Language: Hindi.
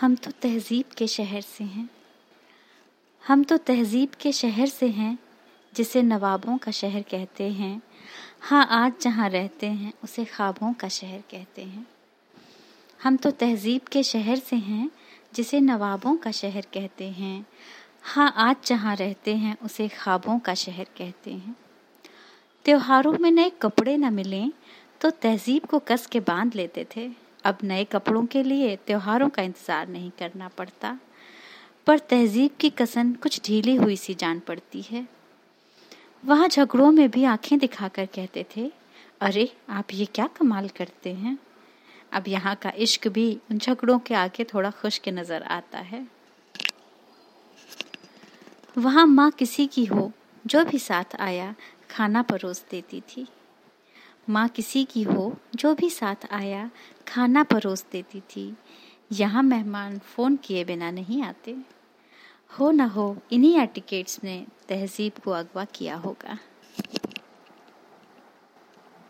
हम तो तहज़ीब के शहर से हैं। हम तो तहज़ीब के शहर से हैं, जिसे नवाबों का शहर कहते हैं। हाँ आज जहाँ रहते हैं, उसे ख्वाबों का शहर कहते हैं। हम तो तहज़ीब के शहर से हैं, जिसे नवाबों का शहर कहते हैं। हाँ आज जहाँ रहते हैं, उसे ख्वाबों का शहर कहते हैं। त्योहारों में नए कपड़े न मिलें तो तहज़ीब को कस के बाँध लेते थे। अब नए कपड़ों के लिए त्योहारों का इंतज़ार नहीं करना पड़ता, पर तहज़ीब की कसन कुछ ढीली हुई सी जान पड़ती है। वहाँ झगड़ों में भी आँखें दिखाकर कहते थे, अरे, आप ये क्या कमाल करते हैं? अब यहाँ का इश्क भी उन झगड़ों के आगे थोड़ा खुश्क नज़र आता है। वहाँ माँ किसी की हो, जो भी साथ आया, खाना परोस देती थी। माँ किसी की हो, जो भी साथ आया, खाना परोस देती थी। यहाँ मेहमान फ़ोन किए बिना नहीं आते। हो ना हो, इन्हीं एटिकेट्स ने तहजीब को अगवा किया होगा।